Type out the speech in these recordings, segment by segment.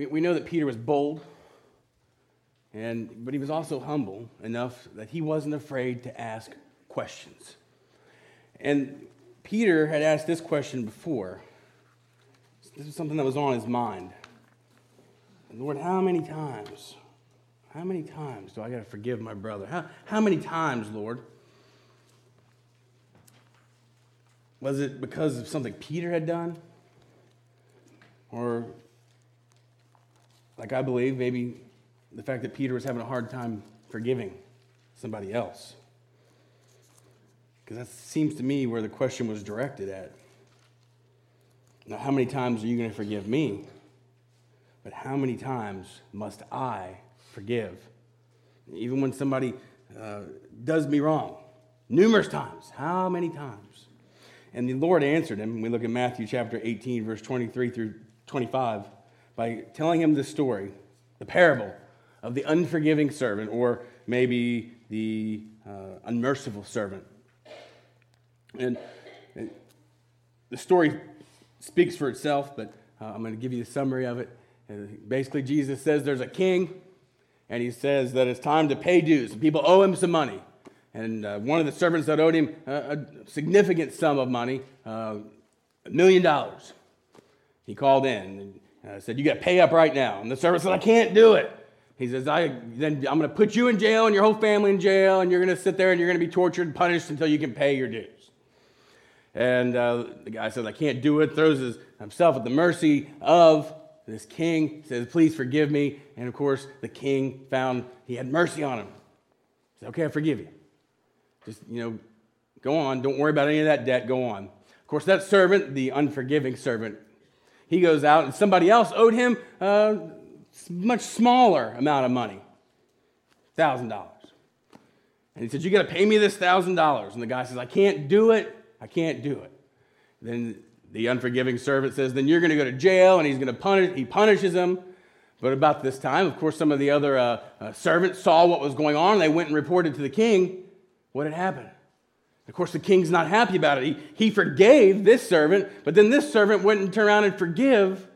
we, we know that Peter was bold, and, but he was also humble enough that he wasn't afraid to ask questions. And Peter had asked this question before. This is something that was on his mind. Lord, how many times? How many times do I got to forgive my brother? How, how many times, Lord? Was it because of something Peter had done? Or, like I believe, maybe the fact that Peter was having a hard time forgiving somebody else? Because that seems to me where the question was directed at. Now, how many times are you going to forgive me? But how many times must I forgive? Even when somebody uh, does me wrong, numerous times. How many times? And the Lord answered him. We look at Matthew chapter 18, verse 23 through 25, by telling him the story, the parable of the unforgiving servant, or maybe the uh, unmerciful servant. And, and, the story speaks for itself, but uh, I'm going to give you a summary of it. And basically, Jesus says there's a king, and he says that it's time to pay dues. People owe him some money. And uh, one of the servants that owed him a, a significant sum of money, uh, a million dollars, he called in and uh, said, You got to pay up right now. And the servant said, I can't do it. He says, I, then I'm going to put you in jail and your whole family in jail, and you're going to sit there and you're going to be tortured and punished until you can pay your dues. And uh, the guy says, I can't do it, throws his, himself at the mercy of this king, says, Please forgive me. And of course, the king found he had mercy on him. He said, Okay, I forgive you. Just, you know, go on. Don't worry about any of that debt. Go on. Of course, that servant, the unforgiving servant, he goes out and somebody else owed him a much smaller amount of money $1,000. And he said, You got to pay me this $1,000. And the guy says, I can't do it. I can't do it. Then the unforgiving servant says, Then you're going to go to jail, and he's going to punish, he punishes him. But about this time, of course, some of the other uh, uh, servants saw what was going on. They went and reported to the king what had happened. Of course, the king's not happy about it. He, he forgave this servant, but then this servant and turned around and forgive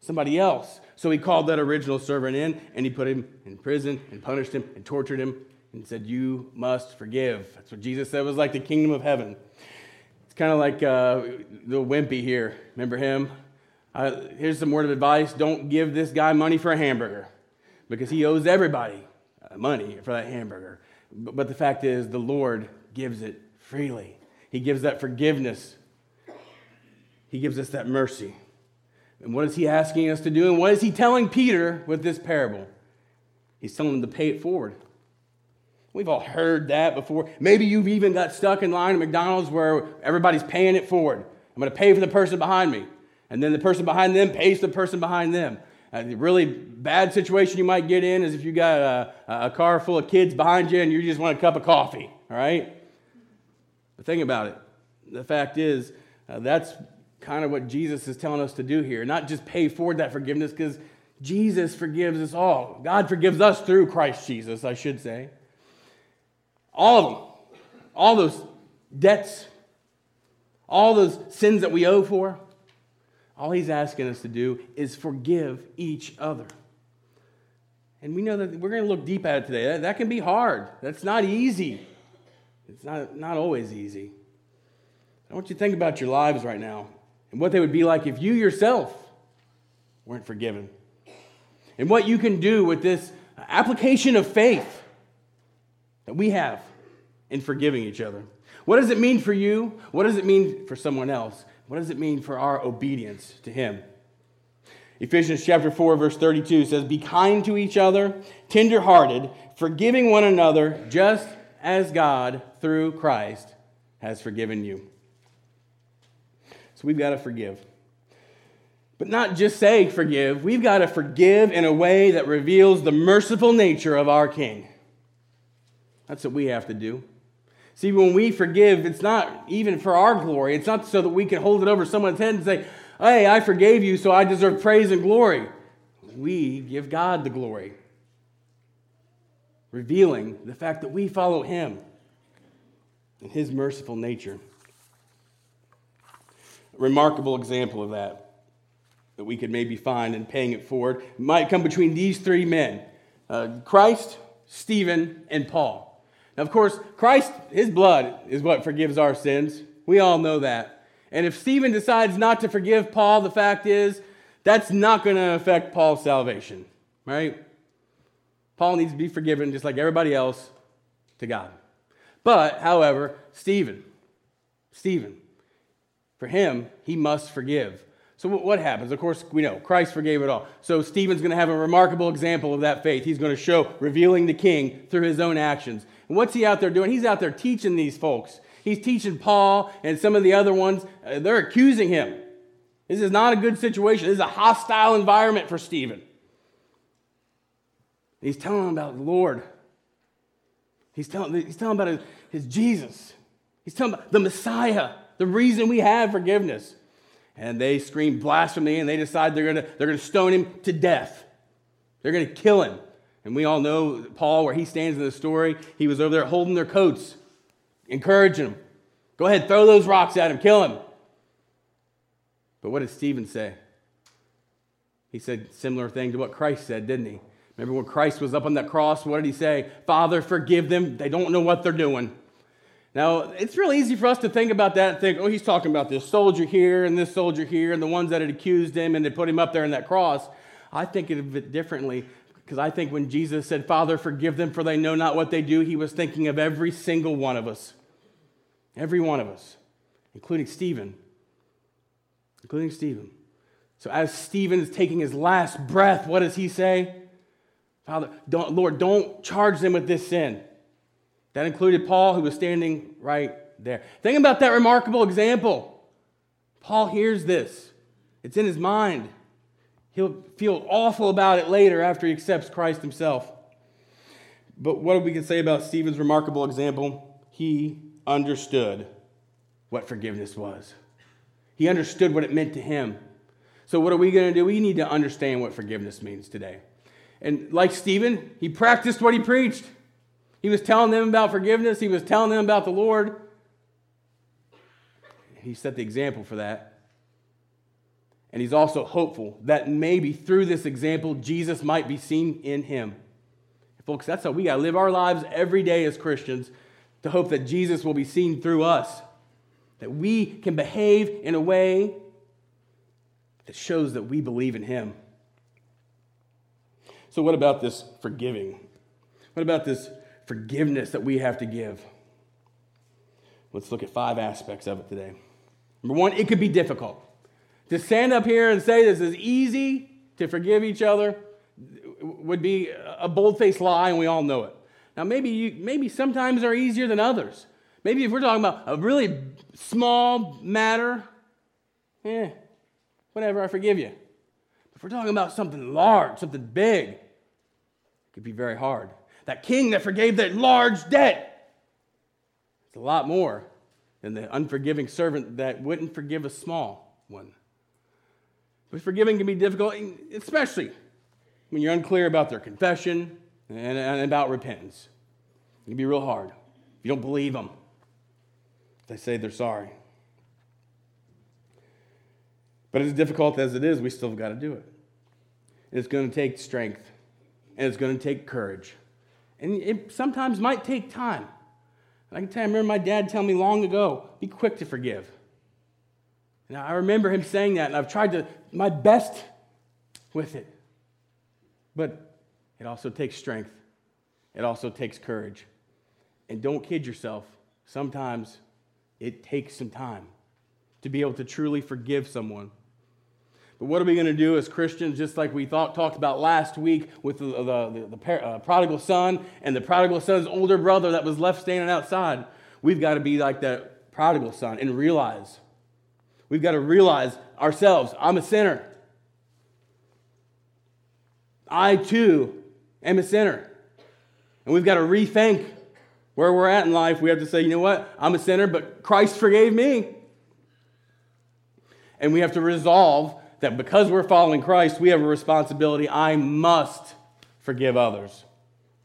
somebody else. So he called that original servant in and he put him in prison and punished him and tortured him and said, You must forgive. That's what Jesus said was like the kingdom of heaven. It's kind of like uh, the wimpy here. Remember him? Uh, here's some word of advice don't give this guy money for a hamburger because he owes everybody uh, money for that hamburger. But the fact is, the Lord gives it freely. He gives that forgiveness, He gives us that mercy. And what is He asking us to do? And what is He telling Peter with this parable? He's telling him to pay it forward. We've all heard that before. Maybe you've even got stuck in line at McDonald's where everybody's paying it forward. I'm going to pay for the person behind me. And then the person behind them pays the person behind them. Uh, a really bad situation you might get in is if you got a, a car full of kids behind you and you just want a cup of coffee, all right? The thing about it, the fact is, uh, that's kind of what Jesus is telling us to do here. Not just pay forward that forgiveness, because Jesus forgives us all. God forgives us through Christ Jesus, I should say. All of them. All those debts, all those sins that we owe for. All he's asking us to do is forgive each other. And we know that we're going to look deep at it today. That, that can be hard. That's not easy. It's not, not always easy. I want you to think about your lives right now and what they would be like if you yourself weren't forgiven. And what you can do with this application of faith that we have in forgiving each other. What does it mean for you? What does it mean for someone else? What does it mean for our obedience to Him? Ephesians chapter 4, verse 32 says, Be kind to each other, tenderhearted, forgiving one another, just as God, through Christ, has forgiven you. So we've got to forgive. But not just say forgive, we've got to forgive in a way that reveals the merciful nature of our King. That's what we have to do. See, when we forgive, it's not even for our glory. It's not so that we can hold it over someone's head and say, Hey, I forgave you, so I deserve praise and glory. We give God the glory, revealing the fact that we follow Him and His merciful nature. A remarkable example of that that we could maybe find in paying it forward might come between these three men uh, Christ, Stephen, and Paul. Now, of course, Christ, his blood is what forgives our sins. We all know that. And if Stephen decides not to forgive Paul, the fact is that's not going to affect Paul's salvation, right? Paul needs to be forgiven just like everybody else to God. But, however, Stephen, Stephen, for him, he must forgive. So, what happens? Of course, we know Christ forgave it all. So, Stephen's going to have a remarkable example of that faith. He's going to show revealing the king through his own actions. And what's he out there doing? He's out there teaching these folks. He's teaching Paul and some of the other ones. Uh, they're accusing him. This is not a good situation. This is a hostile environment for Stephen. He's telling them about the Lord. He's telling, he's telling about his, his Jesus. He's telling about the Messiah, the reason we have forgiveness. And they scream blasphemy and they decide they're going to they're to stone him to death. They're going to kill him. And we all know Paul, where he stands in the story, he was over there holding their coats, encouraging them. Go ahead, throw those rocks at him, kill him. But what did Stephen say? He said similar thing to what Christ said, didn't he? Remember when Christ was up on that cross, what did he say? Father, forgive them. They don't know what they're doing. Now, it's really easy for us to think about that and think, oh, he's talking about this soldier here and this soldier here and the ones that had accused him and they put him up there in that cross. I think of it differently because I think when Jesus said, Father, forgive them for they know not what they do, he was thinking of every single one of us. Every one of us, including Stephen. Including Stephen. So as Stephen is taking his last breath, what does he say? Father, don't, Lord, don't charge them with this sin. That included Paul, who was standing right there. Think about that remarkable example. Paul hears this, it's in his mind. He'll feel awful about it later after he accepts Christ himself. But what we can say about Stephen's remarkable example? He understood what forgiveness was, he understood what it meant to him. So, what are we going to do? We need to understand what forgiveness means today. And like Stephen, he practiced what he preached. He was telling them about forgiveness, he was telling them about the Lord. He set the example for that. And he's also hopeful that maybe through this example, Jesus might be seen in him. Folks, that's how we got to live our lives every day as Christians to hope that Jesus will be seen through us, that we can behave in a way that shows that we believe in him. So, what about this forgiving? What about this forgiveness that we have to give? Let's look at five aspects of it today. Number one, it could be difficult. To stand up here and say this is easy to forgive each other would be a bold faced lie, and we all know it. Now, maybe, you, maybe sometimes they're easier than others. Maybe if we're talking about a really small matter, eh, whatever, I forgive you. If we're talking about something large, something big, it could be very hard. That king that forgave that large debt, it's a lot more than the unforgiving servant that wouldn't forgive a small one. But forgiving can be difficult, especially when you're unclear about their confession and, about repentance. It can be real hard if you don't believe them. They say they're sorry. But as difficult as it is, we still got to do it. It's going to take strength, and it's going to take courage. And it sometimes might take time. And I can tell you, I remember my dad telling me long ago be quick to forgive. Now, I remember him saying that, and I've tried to my best with it. But it also takes strength, it also takes courage. And don't kid yourself, sometimes it takes some time to be able to truly forgive someone. But what are we going to do as Christians, just like we thought, talked about last week with the, the, the, the uh, prodigal son and the prodigal son's older brother that was left standing outside? We've got to be like that prodigal son and realize. We've got to realize ourselves I'm a sinner. I too am a sinner. And we've got to rethink where we're at in life. We have to say, you know what? I'm a sinner, but Christ forgave me. And we have to resolve that because we're following Christ, we have a responsibility. I must forgive others.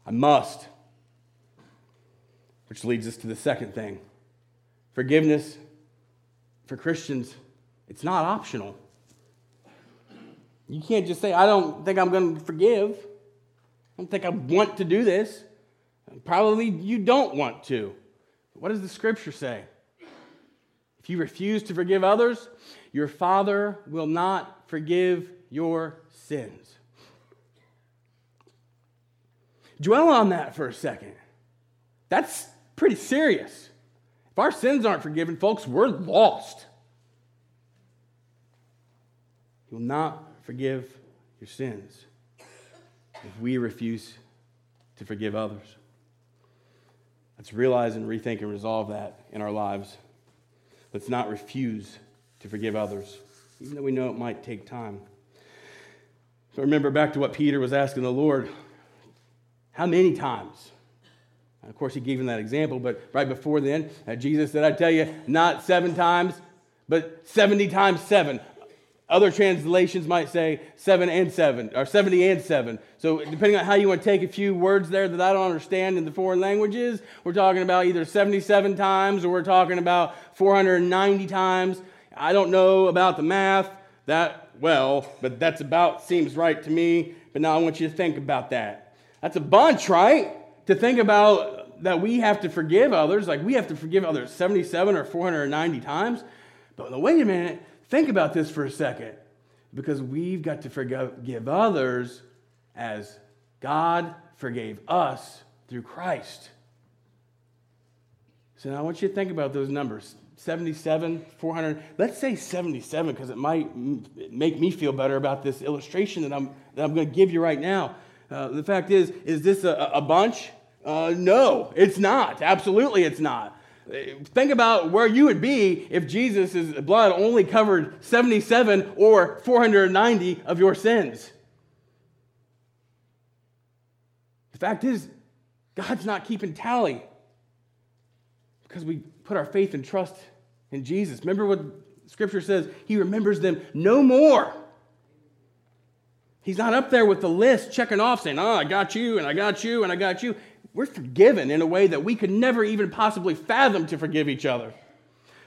I must. Which leads us to the second thing forgiveness for Christians, it's not optional. You can't just say, I don't think I'm going to forgive. I don't think I want to do this. Probably you don't want to. What does the scripture say? If you refuse to forgive others, your Father will not forgive your sins. Dwell on that for a second. That's pretty serious. If our sins aren't forgiven, folks, we're lost. He will not forgive your sins if we refuse to forgive others. Let's realize and rethink and resolve that in our lives. Let's not refuse to forgive others, even though we know it might take time. So remember back to what Peter was asking the Lord how many times? And of course, he gave him that example, but right before then, uh, Jesus said, I tell you, not seven times, but 70 times seven. Other translations might say seven and seven, or 70 and seven. So, depending on how you want to take a few words there that I don't understand in the foreign languages, we're talking about either 77 times or we're talking about 490 times. I don't know about the math that well, but that's about seems right to me. But now I want you to think about that. That's a bunch, right? To think about that we have to forgive others, like we have to forgive others 77 or 490 times. But wait a minute, think about this for a second. Because we've got to forgive others as God forgave us through Christ. So now I want you to think about those numbers 77, 400. Let's say 77 because it might make me feel better about this illustration that I'm, that I'm going to give you right now. Uh, the fact is, is this a, a bunch? Uh, no, it's not. Absolutely, it's not. Think about where you would be if Jesus' blood only covered 77 or 490 of your sins. The fact is, God's not keeping tally because we put our faith and trust in Jesus. Remember what Scripture says? He remembers them no more. He's not up there with the list checking off saying, Oh, I got you, and I got you, and I got you. We're forgiven in a way that we could never even possibly fathom to forgive each other.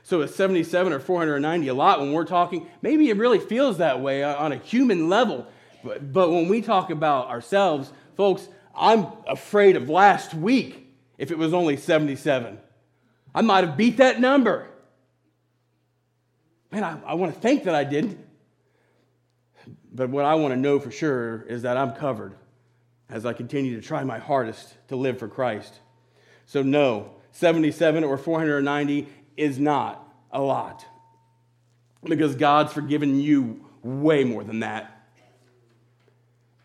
So, at 77 or 490, a lot when we're talking, maybe it really feels that way on a human level. But, but when we talk about ourselves, folks, I'm afraid of last week if it was only 77. I might have beat that number. Man, I, I want to think that I didn't. But what I want to know for sure is that I'm covered as I continue to try my hardest to live for Christ. So, no, 77 or 490 is not a lot because God's forgiven you way more than that.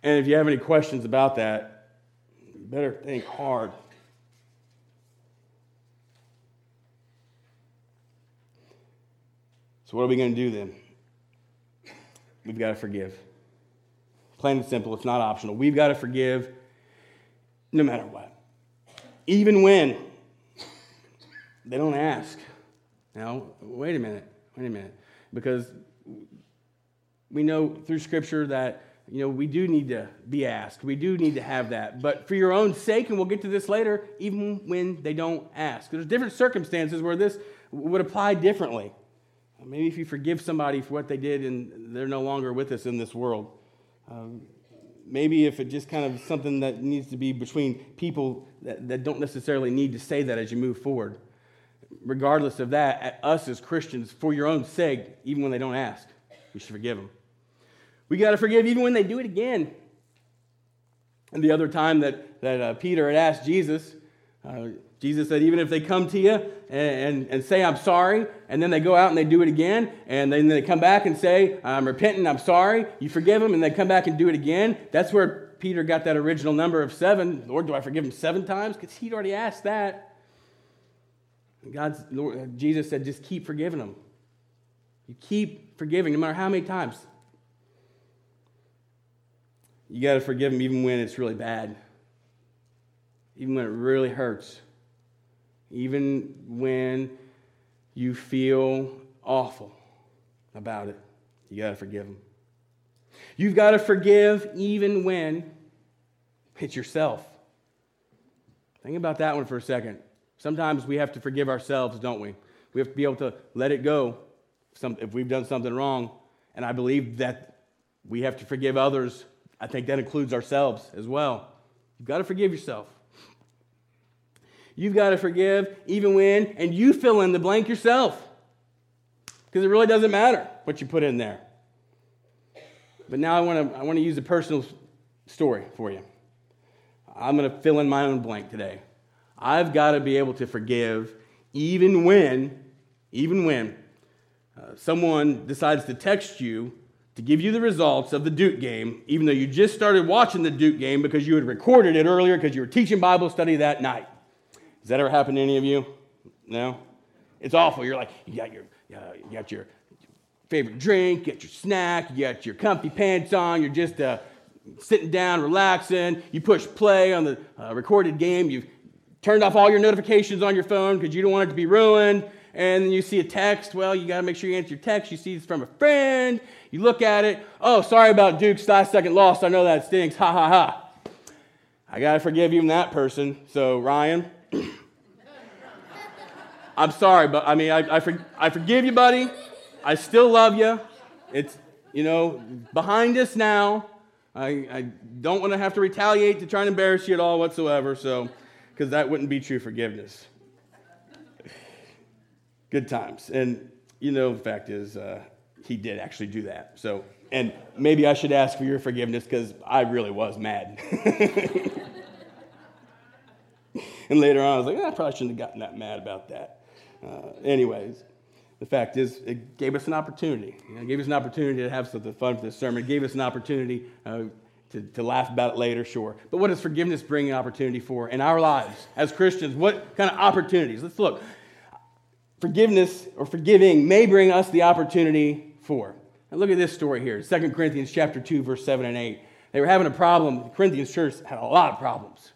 And if you have any questions about that, you better think hard. So, what are we going to do then? We've got to forgive. Plain and simple, it's not optional. We've got to forgive no matter what. Even when they don't ask. Now, wait a minute, wait a minute. Because we know through Scripture that you know we do need to be asked. We do need to have that. But for your own sake, and we'll get to this later, even when they don't ask. There's different circumstances where this would apply differently. Maybe if you forgive somebody for what they did and they're no longer with us in this world. Um, maybe if it just kind of something that needs to be between people that, that don't necessarily need to say that as you move forward. Regardless of that, us as Christians, for your own sake, even when they don't ask, we should forgive them. We got to forgive even when they do it again. And the other time that, that uh, Peter had asked Jesus, uh, Jesus said, even if they come to you and, and, and, say, I'm sorry, and then they go out and they do it again, and then they come back and say, I'm repentant, I'm sorry, you forgive them, and they come back and do it again. That's where Peter got that original number of seven. Lord, do I forgive him seven times? Because he'd already asked that. God's, Lord, Jesus said, just keep forgiving them. You keep forgiving, no matter how many times. You got to forgive them even when it's really bad, even when it really hurts even when you feel awful about it. You got to forgive them. You've got to forgive even when it's yourself. Think about that one for a second. Sometimes we have to forgive ourselves, don't we? We have to be able to let it go if we've done something wrong. And I believe that we have to forgive others. I think that includes ourselves as well. You've got to forgive yourself. You've got to forgive even when, and you fill in the blank yourself. Because it really doesn't matter what you put in there. But now I want to I want to use a personal story for you. I'm going to fill in my own blank today. I've got to be able to forgive even when, even when uh, someone decides to text you to give you the results of the Duke game, even though you just started watching the Duke game because you had recorded it earlier because you were teaching Bible study that night. Has that ever happened to any of you? No? It's awful. You're like, you got your, uh, you got your favorite drink, you got your snack, you got your comfy pants on, you're just uh, sitting down, relaxing. You push play on the uh, recorded game. You've turned off all your notifications on your phone because you don't want it to be ruined. And then you see a text. Well, you got to make sure you answer your text. You see it's from a friend. You look at it. Oh, sorry about Duke's last second loss. I know that stinks. Ha ha ha. I got to forgive even that person. So, Ryan, I'm sorry, but I mean, I, I, for, I forgive you, buddy. I still love you. It's, you know, behind us now. I, I don't want to have to retaliate to try and embarrass you at all whatsoever, so, because that wouldn't be true forgiveness. Good times. And, you know, the fact is, uh, he did actually do that. So, and maybe I should ask for your forgiveness because I really was mad. and later on, I was like, eh, I probably shouldn't have gotten that mad about that. Uh, anyways, the fact is, it gave us an opportunity. You know, it gave us an opportunity to have something fun for this sermon. It gave us an opportunity uh, to, to laugh about it later, sure. But what does forgiveness bring an opportunity for in our lives as Christians? What kind of opportunities? Let's look. Forgiveness or forgiving may bring us the opportunity for. Now look at this story here 2 Corinthians chapter 2, verse 7 and 8. They were having a problem. The Corinthians church had a lot of problems,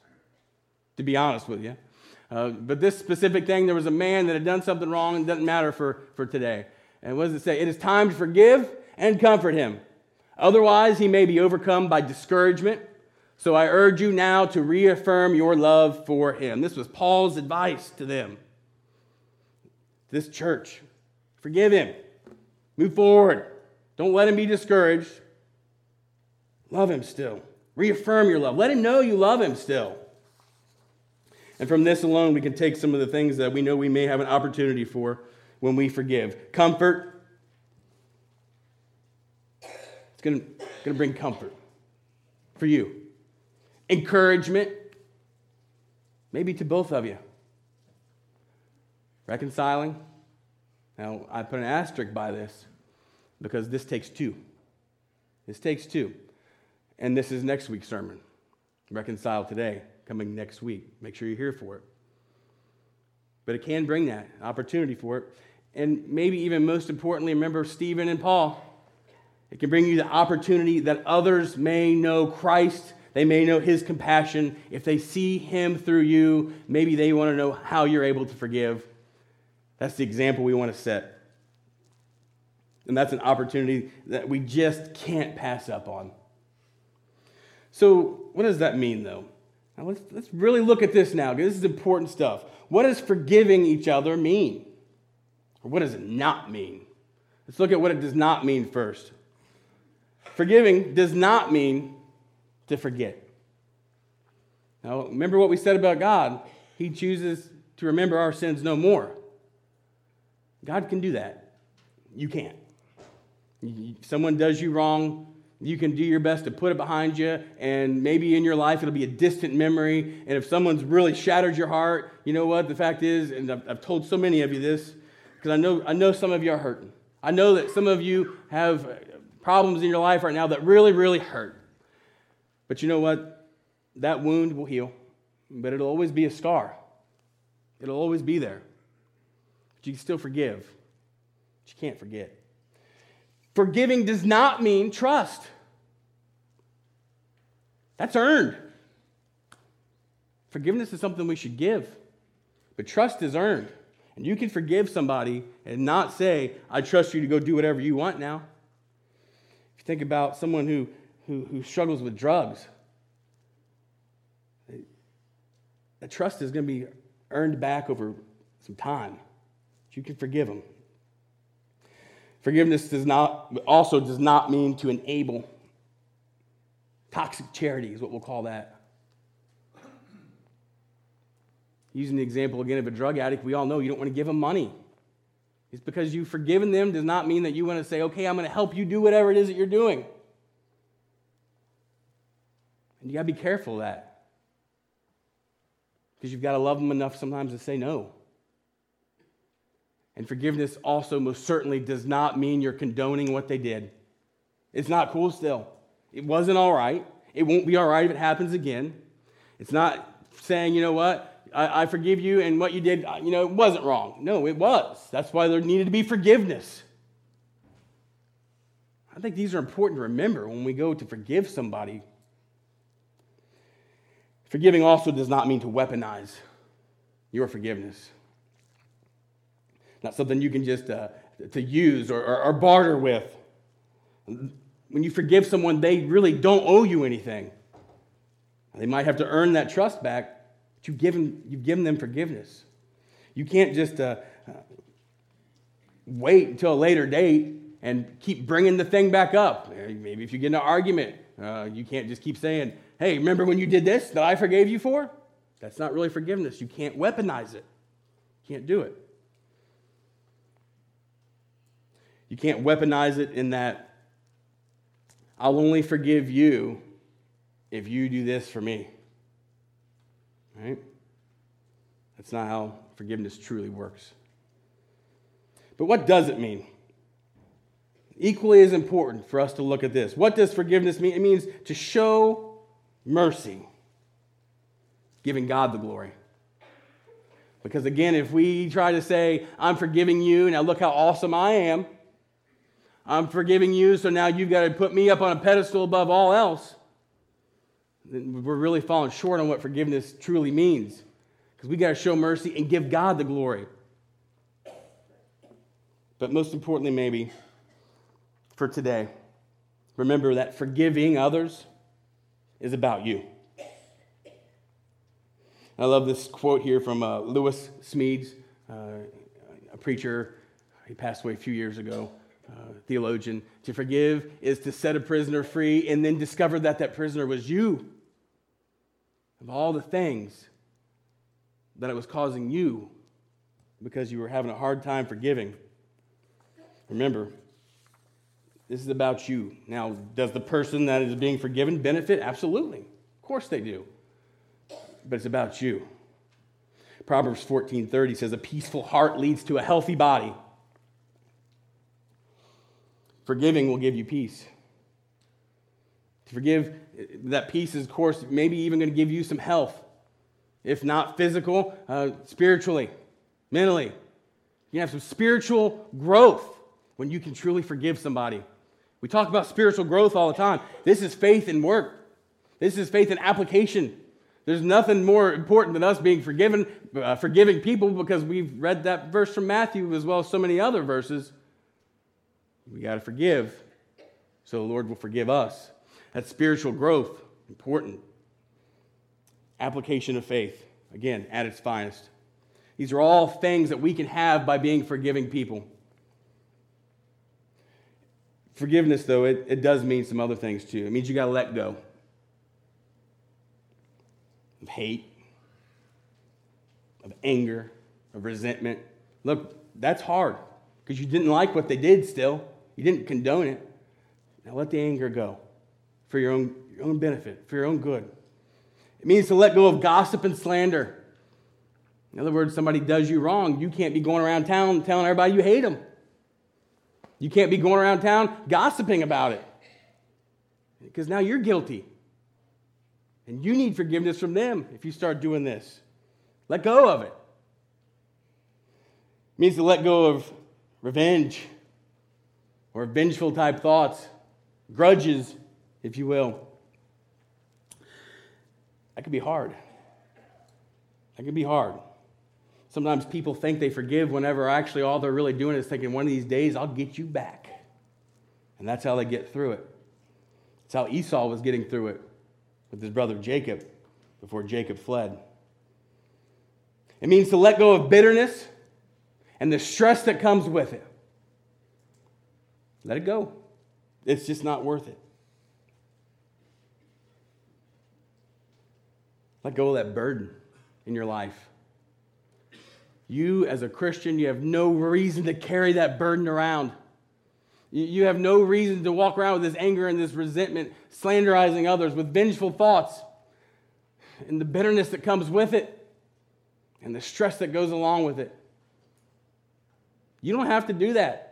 to be honest with you. Uh, but this specific thing, there was a man that had done something wrong, and doesn't matter for, for today. And what does it say? It is time to forgive and comfort him. Otherwise, he may be overcome by discouragement. So I urge you now to reaffirm your love for him. This was Paul's advice to them. This church. Forgive him. Move forward. Don't let him be discouraged. Love him still. Reaffirm your love. Let him know you love him still. And from this alone, we can take some of the things that we know we may have an opportunity for when we forgive. Comfort. It's going to bring comfort for you. Encouragement. Maybe to both of you. Reconciling. Now, I put an asterisk by this because this takes two. This takes two. And this is next week's sermon. Reconcile today coming next week. Make sure you're here for it. But it can bring that opportunity for it. And maybe even most importantly, remember Stephen and Paul. It can bring you the opportunity that others may know Christ. They may know his compassion. If they see him through you, maybe they want to know how you're able to forgive. That's the example we want to set. And that's an opportunity that we just can't pass up on. So, what does that mean, though? Now let's, let's really look at this now, because this is important stuff. What does forgiving each other mean? Or what does it not mean? Let's look at what it does not mean first. Forgiving does not mean to forget. Now, remember what we said about God. He chooses to remember our sins no more. God can do that. You can't. Someone does you wrong, you can do your best to put it behind you, and maybe in your life it'll be a distant memory. And if someone's really shattered your heart, you know what? The fact is, and I've, I've told so many of you this, because I know, I know some of you are hurting. I know that some of you have problems in your life right now that really, really hurt. But you know what? That wound will heal, but it'll always be a scar. It'll always be there. But you can still forgive, but you can't forget. Forgiving does not mean trust. That's earned. Forgiveness is something we should give, but trust is earned. And you can forgive somebody and not say, I trust you to go do whatever you want now. If you think about someone who, who, who struggles with drugs, that trust is going to be earned back over some time. But You can forgive them. Forgiveness does not, also does not mean to enable Toxic charity is what we'll call that. Using the example again of a drug addict, we all know you don't want to give them money. It's because you've forgiven them does not mean that you want to say, okay, I'm going to help you do whatever it is that you're doing. And you got to be careful of that. Because you've got to love them enough sometimes to say no. And forgiveness also most certainly does not mean you're condoning what they did. It's not cool still. It wasn't all right. It won't be all right if it happens again. It's not saying, you know what, I, I forgive you and what you did, uh, you know, it wasn't wrong. No, it was. That's why there needed to be forgiveness. I think these are important to remember when we go to forgive somebody. Forgiving also does not mean to weaponize your forgiveness. Not something you can just uh, to use or, or, or barter with. When you forgive someone, they really don't owe you anything. They might have to earn that trust back, but you've given, you've given them forgiveness. You can't just uh, uh, wait until a later date and keep bringing the thing back up. Maybe if you get in an argument, uh, you can't just keep saying, hey, remember when you did this that I forgave you for? That's not really forgiveness. You can't weaponize it. You can't do it. You can't weaponize it in that I'll only forgive you if you do this for me. Right? That's not how forgiveness truly works. But what does it mean? Equally as important for us to look at this. What does forgiveness mean? It means to show mercy, giving God the glory. Because again, if we try to say, I'm forgiving you, now look how awesome I am, I'm forgiving you, so now you've got to put me up on a pedestal above all else, we're really falling short on what forgiveness truly means. Because we got to show mercy and give God the glory. But most importantly, maybe for today, remember that forgiving others is about you. I love this quote here from uh, Lewis Smedes, uh, a preacher. He passed away a few years ago, theologian. To forgive is to set a prisoner free and then discover that that prisoner was you of all the things that it was causing you because you were having a hard time forgiving. Remember, this is about you. Now, does the person that is being forgiven benefit? Absolutely. Of course they do. But it's about you. Proverbs 14:30 says a peaceful heart leads to a healthy body. Forgiving will give you peace. To forgive, that peace is, of course, maybe even going to give you some health. If not physical, uh, spiritually, mentally. You have some spiritual growth when you can truly forgive somebody. We talk about spiritual growth all the time. This is faith in work, this is faith in application. There's nothing more important than us being forgiven, uh, forgiving people because we've read that verse from Matthew as well as so many other verses. We got to forgive so the Lord will forgive us. That's spiritual growth, important. Application of faith, again, at its finest. These are all things that we can have by being forgiving people. Forgiveness, though, it, it does mean some other things too. It means you got to let go of hate, of anger, of resentment. Look, that's hard because you didn't like what they did still. You didn't condone it. Now let the anger go for your own, your own benefit, for your own good. It means to let go of gossip and slander. In other words, somebody does you wrong, you can't be going around town telling everybody you hate them. You can't be going around town gossiping about it because now you're guilty. And you need forgiveness from them if you start doing this. Let go of it. It means to let go of revenge or vengeful type thoughts, grudges, if you will. That could be hard. That could be hard. Sometimes people think they forgive whenever actually all they're really doing is thinking, one of these days I'll get you back. And that's how they get through it. That's how Esau was getting through it with his brother Jacob before Jacob fled. It means to let go of bitterness and the stress that comes with it. Let it go. It's just not worth it. let go of that burden in your life. You, as a Christian, you have no reason to carry that burden around. You have no reason to walk around with this anger and this resentment, slanderizing others with vengeful thoughts and the bitterness that comes with it and the stress that goes along with it. You don't have to do that.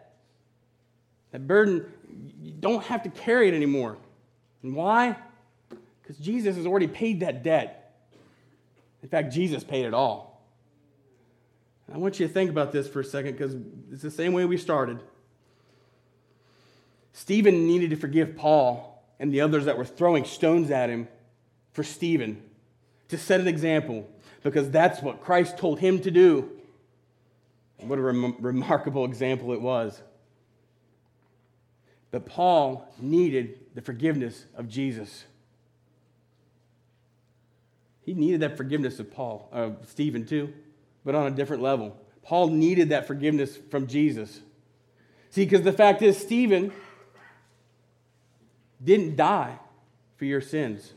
That burden, you don't have to carry it anymore. And why? Because Jesus has already paid that debt. In fact, Jesus paid it all. I want you to think about this for a second because it's the same way we started. Stephen needed to forgive Paul and the others that were throwing stones at him for Stephen to set an example because that's what Christ told him to do. What a rem- remarkable example it was. But Paul needed the forgiveness of Jesus. He needed that forgiveness of Paul, of Stephen too, but on a different level. Paul needed that forgiveness from Jesus. See, because the fact is, Stephen didn't die for your sins.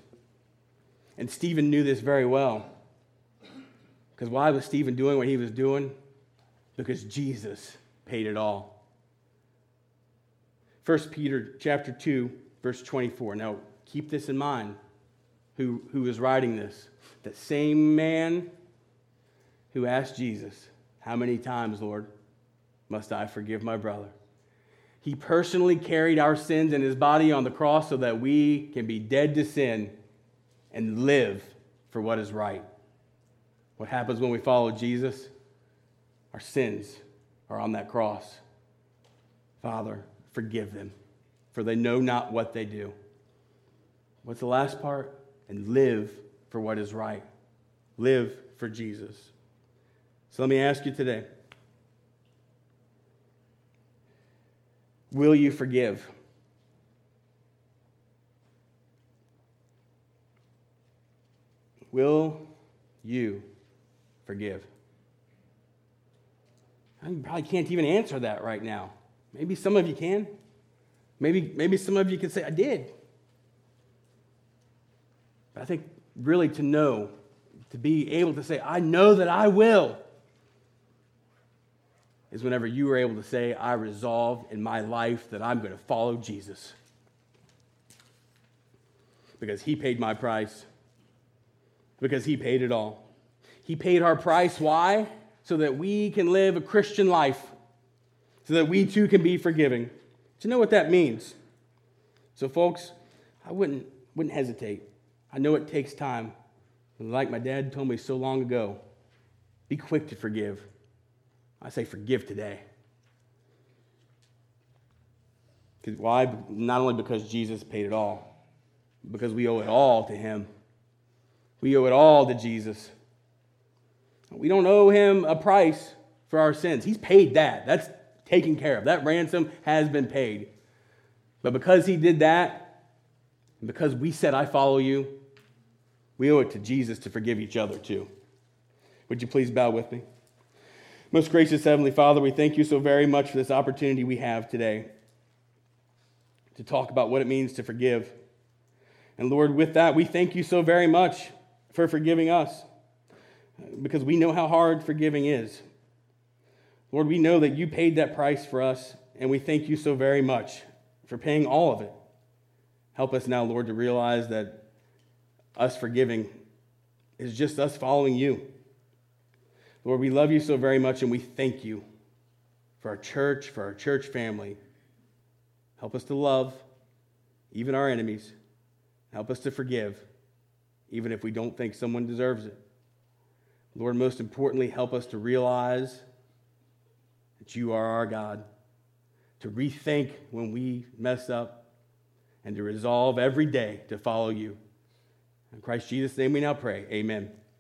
And Stephen knew this very well. Because why was Stephen doing what he was doing? Because Jesus paid it all. 1 Peter chapter 2, verse 24. Now, keep this in mind. Who, who is writing this? The same man who asked Jesus, How many times, Lord, must I forgive my brother? He personally carried our sins in his body on the cross so that we can be dead to sin and live for what is right. What happens when we follow Jesus? Our sins are on that cross. Father, forgive them, for they know not what they do. What's the last part? And live for what is right. Live for Jesus. So let me ask you today Will you forgive? Will you forgive? I probably can't even answer that right now. Maybe some of you can. Maybe, maybe some of you can say, I did. But I think really to know, to be able to say, I know that I will, is whenever you are able to say, I resolve in my life that I'm going to follow Jesus. Because he paid my price because he paid it all. He paid our price. Why? So that we can live a Christian life, so that we too can be forgiving. You know what that means? So, folks, I wouldn't, wouldn't hesitate. I know it takes time. Like my dad told me so long ago, be quick to forgive. I say forgive today. Why? Not only because Jesus paid it all, because we owe it all to him. We owe it all to Jesus. We don't owe him a price for our sins. He's paid that. That's taken care of. That ransom has been paid. But because he did that, and because we said, I follow you, we owe it to Jesus to forgive each other too. Would you please bow with me? Most gracious Heavenly Father, we thank you so very much for this opportunity we have today to talk about what it means to forgive. And Lord, with that, we thank you so very much for forgiving us because we know how hard forgiving is. Lord, we know that you paid that price for us, and we thank you so very much for paying all of it. Help us now, Lord, to realize that us forgiving is just us following you. Lord, we love you so very much, and we thank you for our church, for our church family. Help us to love even our enemies. Help us to forgive even if we don't think someone deserves it. Lord, most importantly, help us to realize that you are our God, to rethink when we mess up, and to resolve every day to follow you. In Christ Jesus' name we now pray. Amen.